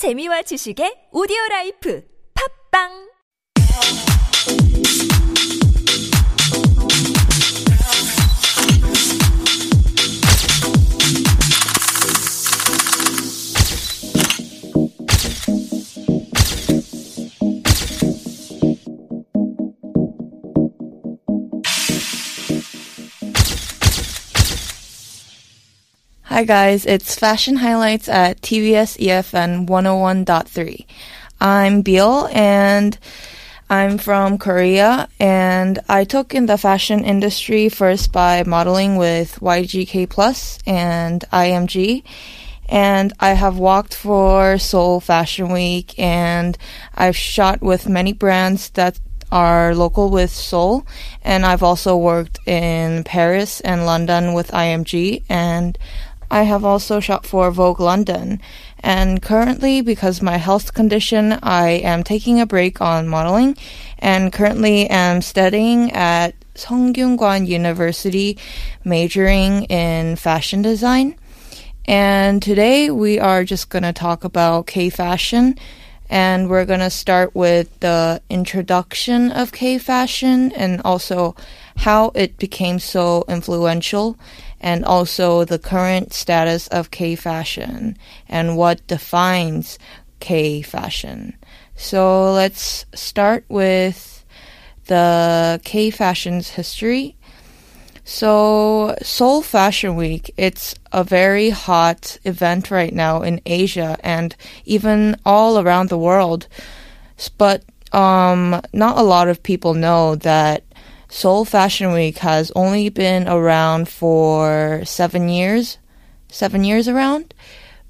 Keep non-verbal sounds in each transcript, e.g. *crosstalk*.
재미와 지식의 오디오 라이프. 팝빵 Hi guys, it's Fashion Highlights at TBS EFM 101.3. I'm Bill and I'm from Korea and I took in the fashion industry first by modeling with YGK Plus and IMG and I have walked for Seoul Fashion Week and I've shot with many brands that are local with Seoul and I've also worked in Paris and London with IMG and I have also shot for Vogue London. And currently, because my health condition, I am taking a break on modeling and currently am studying at Sungkyunkwan University, majoring in fashion design. And today we are just going to talk about K fashion. And we're going to start with the introduction of K fashion and also how it became so influential and also the current status of K fashion and what defines K fashion. So let's start with the K fashion's history. So Seoul Fashion Week, it's a very hot event right now in Asia and even all around the world. But um, not a lot of people know that Seoul Fashion Week has only been around for seven years, seven years around.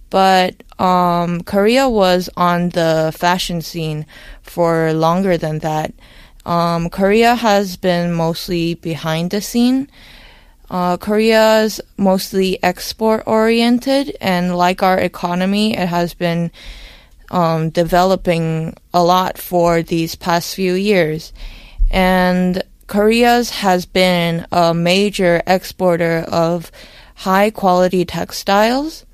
But um, Korea was on the fashion scene for longer than that. Um, Korea has been mostly behind the scene. Uh, is mostly export oriented, and like our economy, it has been um, developing a lot for these past few years. And Korea's has been a major exporter of high quality textiles.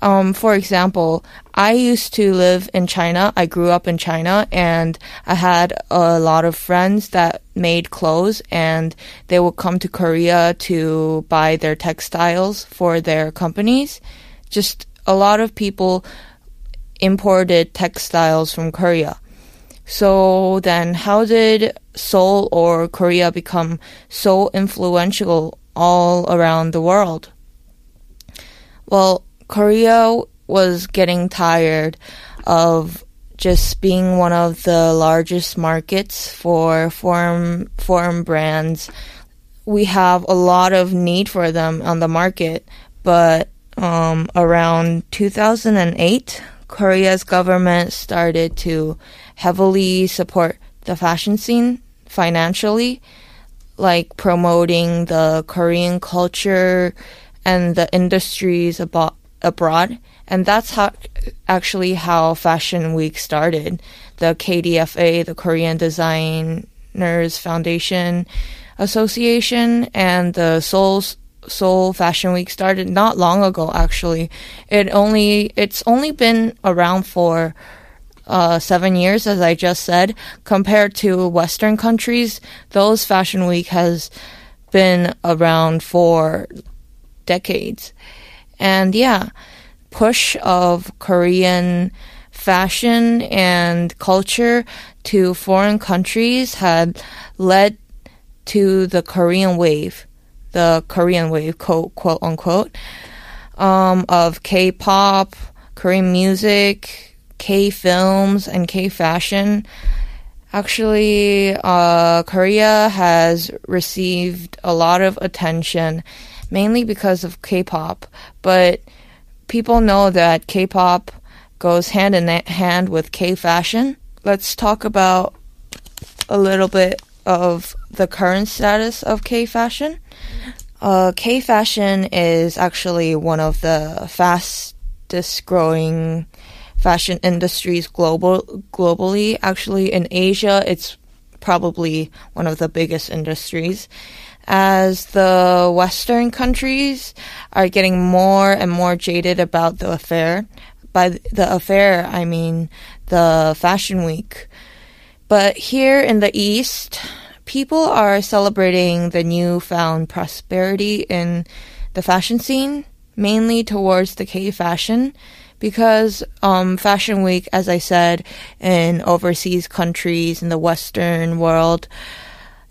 Um, for example, I used to live in China. I grew up in China and I had a lot of friends that made clothes and they would come to Korea to buy their textiles for their companies. Just a lot of people imported textiles from Korea. So then, how did Seoul or Korea become so influential all around the world? Well, Korea was getting tired of just being one of the largest markets for foreign foreign brands. We have a lot of need for them on the market, but um, around 2008, Korea's government started to heavily support the fashion scene financially, like promoting the Korean culture and the industries abo- abroad. And that's how actually how Fashion Week started. The KDFA, the Korean Designers Foundation Association, and the Seoul Seoul Fashion Week started not long ago. Actually, it only it's only been around for uh, seven years, as I just said, compared to Western countries, those Fashion Week has been around for decades. And yeah, push of Korean fashion and culture to foreign countries had led to the Korean wave, the Korean wave, quote, quote unquote, um, of K-pop, Korean music, K films and K fashion. Actually, uh, Korea has received a lot of attention, mainly because of K-pop. But people know that K-pop goes hand in hand with K fashion. Let's talk about a little bit of the current status of K fashion. Uh, K fashion is actually one of the fastest growing fashion industries global globally. Actually, in Asia, it's probably one of the biggest industries. As the Western countries are getting more and more jaded about the affair, by the affair, I mean the fashion week. But here in the East, people are celebrating the newfound prosperity in the fashion scene, mainly towards the K fashion, because um, Fashion Week, as I said, in overseas countries in the Western world,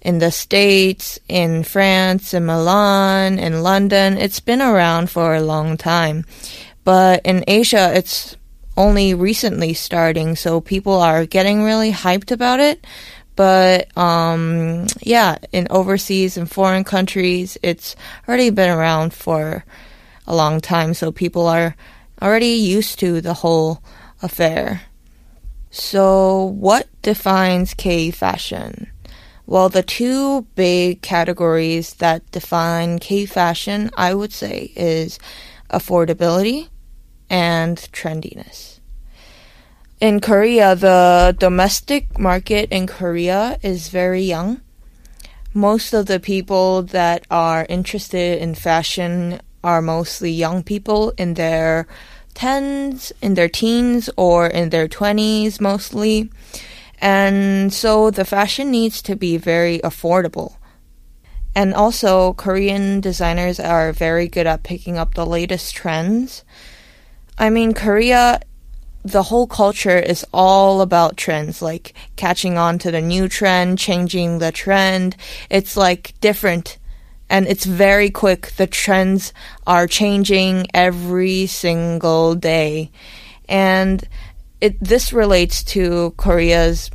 in the States, in France, in Milan, in London, it's been around for a long time. But in Asia, it's only recently starting, so people are getting really hyped about it. But um, yeah, in overseas and foreign countries, it's already been around for a long time, so people are already used to the whole affair. So, what defines K fashion? Well, the two big categories that define K fashion, I would say, is affordability and trendiness. In Korea, the domestic market in Korea is very young. Most of the people that are interested in fashion are mostly young people in their 10s, in their teens, or in their 20s mostly. And so the fashion needs to be very affordable. And also, Korean designers are very good at picking up the latest trends. I mean, Korea, the whole culture is all about trends, like catching on to the new trend, changing the trend. It's like different and it's very quick. The trends are changing every single day. And it, this relates to Korea's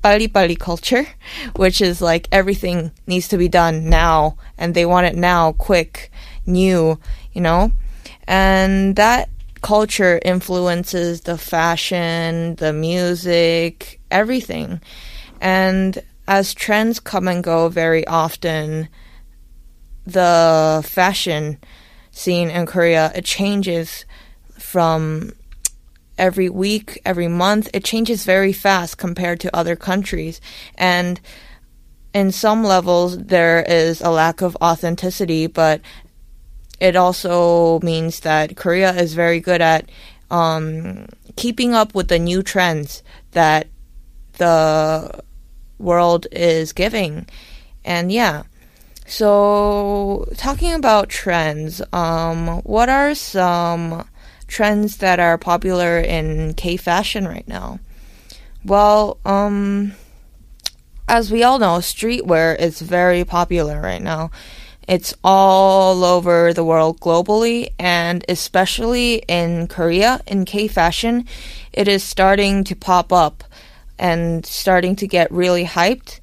bali bali culture, *laughs* which is like everything needs to be done now and they want it now, quick, new, you know? And that culture influences the fashion, the music, everything. And as trends come and go very often, the fashion scene in Korea, it changes from every week, every month. It changes very fast compared to other countries. And in some levels, there is a lack of authenticity, but it also means that Korea is very good at um, keeping up with the new trends that the world is giving. And yeah. So, talking about trends, um, what are some trends that are popular in K fashion right now? Well, um, as we all know, streetwear is very popular right now. It's all over the world globally, and especially in Korea, in K fashion, it is starting to pop up and starting to get really hyped.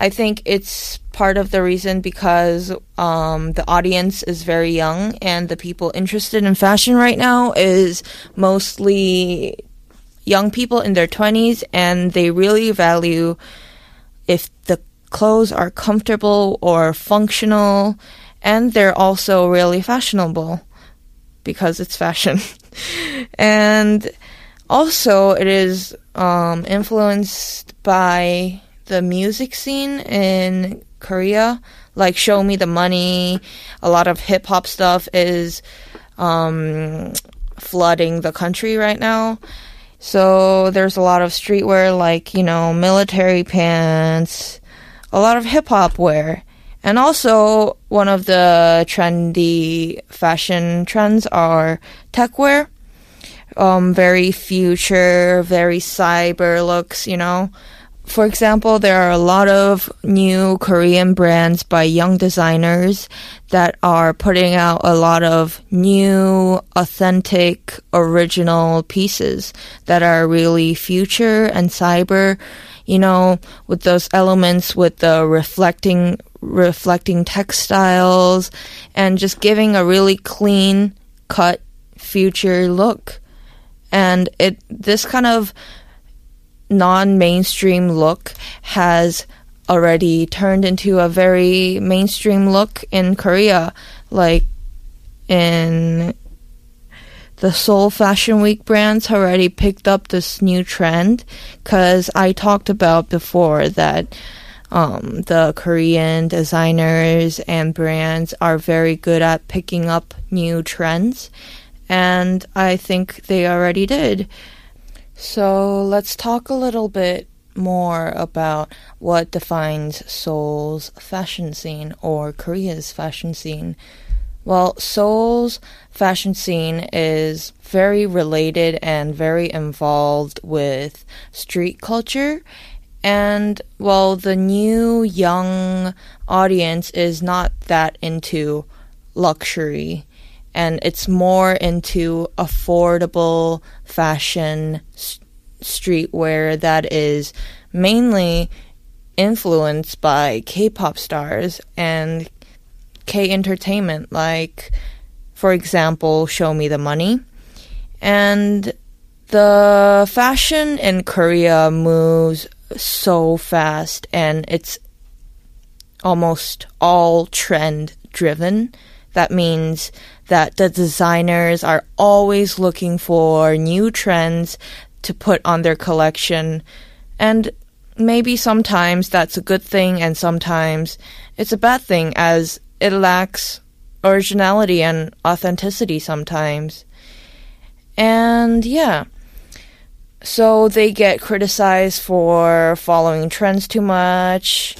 I think it's part of the reason because um, the audience is very young, and the people interested in fashion right now is mostly young people in their 20s, and they really value if the clothes are comfortable or functional, and they're also really fashionable because it's fashion. *laughs* and also, it is um, influenced by the music scene in Korea. Like Show Me the Money, a lot of hip hop stuff is um, flooding the country right now. So there's a lot of streetwear, like, you know, military pants, a lot of hip hop wear. And also, one of the trendy fashion trends are tech wear. Um, very future, very cyber looks, you know. For example, there are a lot of new Korean brands by young designers that are putting out a lot of new, authentic, original pieces that are really future and cyber you know, with those elements with the reflecting reflecting textiles and just giving a really clean cut future look. And it this kind of non-mainstream look has already turned into a very mainstream look in Korea like in the Seoul Fashion Week brands already picked up this new trend because I talked about before that um, the Korean designers and brands are very good at picking up new trends. and I think they already did. So let's talk a little bit more about what defines Seoul's fashion scene or Korea's fashion scene. Well, Seoul's fashion scene is very related and very involved with street culture. And well, the new young audience is not that into luxury and it's more into affordable fashion streetwear that is mainly influenced by K-pop stars and K entertainment like for example Show Me the Money. And the fashion in Korea moves so fast and it's almost all trend driven that means that the designers are always looking for new trends to put on their collection. And maybe sometimes that's a good thing and sometimes it's a bad thing as it lacks originality and authenticity sometimes. And yeah. So they get criticized for following trends too much,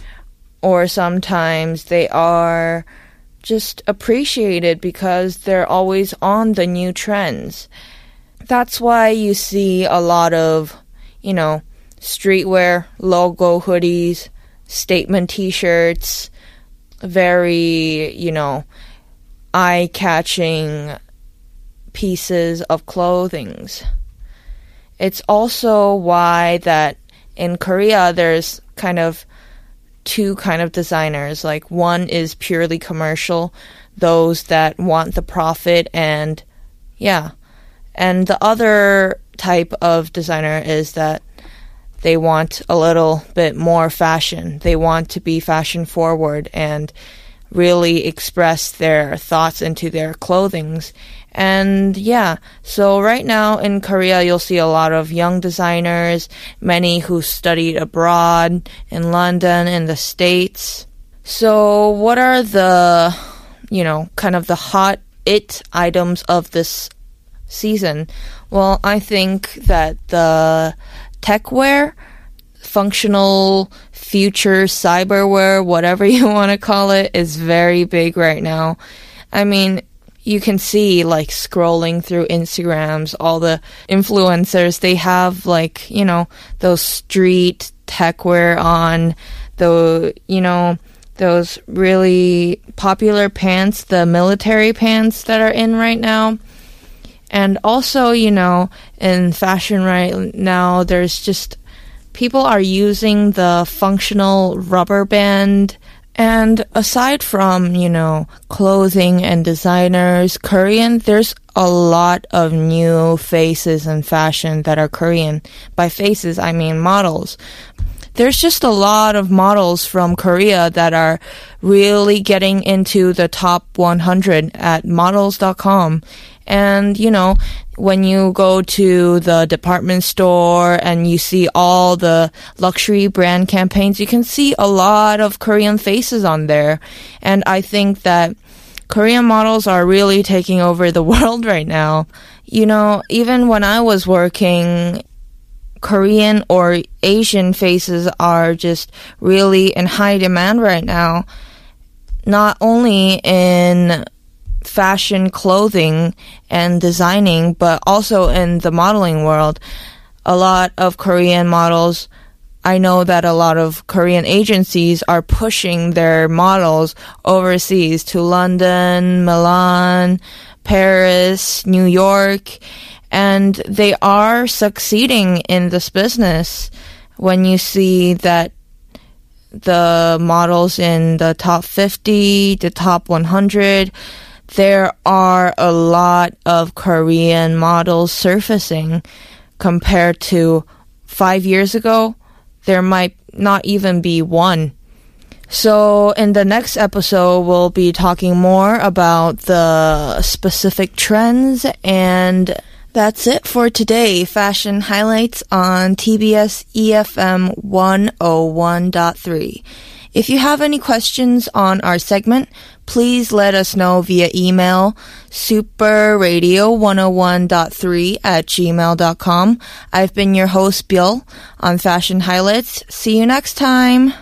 or sometimes they are just appreciated because they're always on the new trends. That's why you see a lot of, you know, streetwear, logo hoodies, statement t shirts, very, you know, eye catching pieces of clothings. It's also why that in Korea there's kind of two kind of designers. Like one is purely commercial, those that want the profit and yeah. And the other type of designer is that they want a little bit more fashion. They want to be fashion forward and really express their thoughts into their clothings. And yeah, so right now in Korea, you'll see a lot of young designers, many who studied abroad in London, in the States. So what are the, you know, kind of the hot it items of this season? Well, I think that the techwear, functional future cyberware, whatever *laughs* you want to call it, is very big right now. I mean, you can see like scrolling through Instagrams, all the influencers, they have like, you know, those street techwear on, the, you know, those really popular pants, the military pants that are in right now. And also, you know, in fashion right now, there's just people are using the functional rubber band. And aside from, you know, clothing and designers, Korean, there's a lot of new faces in fashion that are Korean. By faces, I mean models. There's just a lot of models from Korea that are really getting into the top 100 at models.com. And, you know, when you go to the department store and you see all the luxury brand campaigns, you can see a lot of Korean faces on there. And I think that Korean models are really taking over the *laughs* world right now. You know, even when I was working, Korean or Asian faces are just really in high demand right now. Not only in fashion clothing and designing, but also in the modeling world. A lot of Korean models, I know that a lot of Korean agencies are pushing their models overseas to London, Milan, Paris, New York, and they are succeeding in this business when you see that the models in the top 50, the top 100, there are a lot of Korean models surfacing compared to five years ago. There might not even be one. So, in the next episode, we'll be talking more about the specific trends, and that's it for today. Fashion highlights on TBS EFM 101.3. If you have any questions on our segment, please let us know via email superradio101.3 at gmail.com. I've been your host, Bill, on Fashion Highlights. See you next time.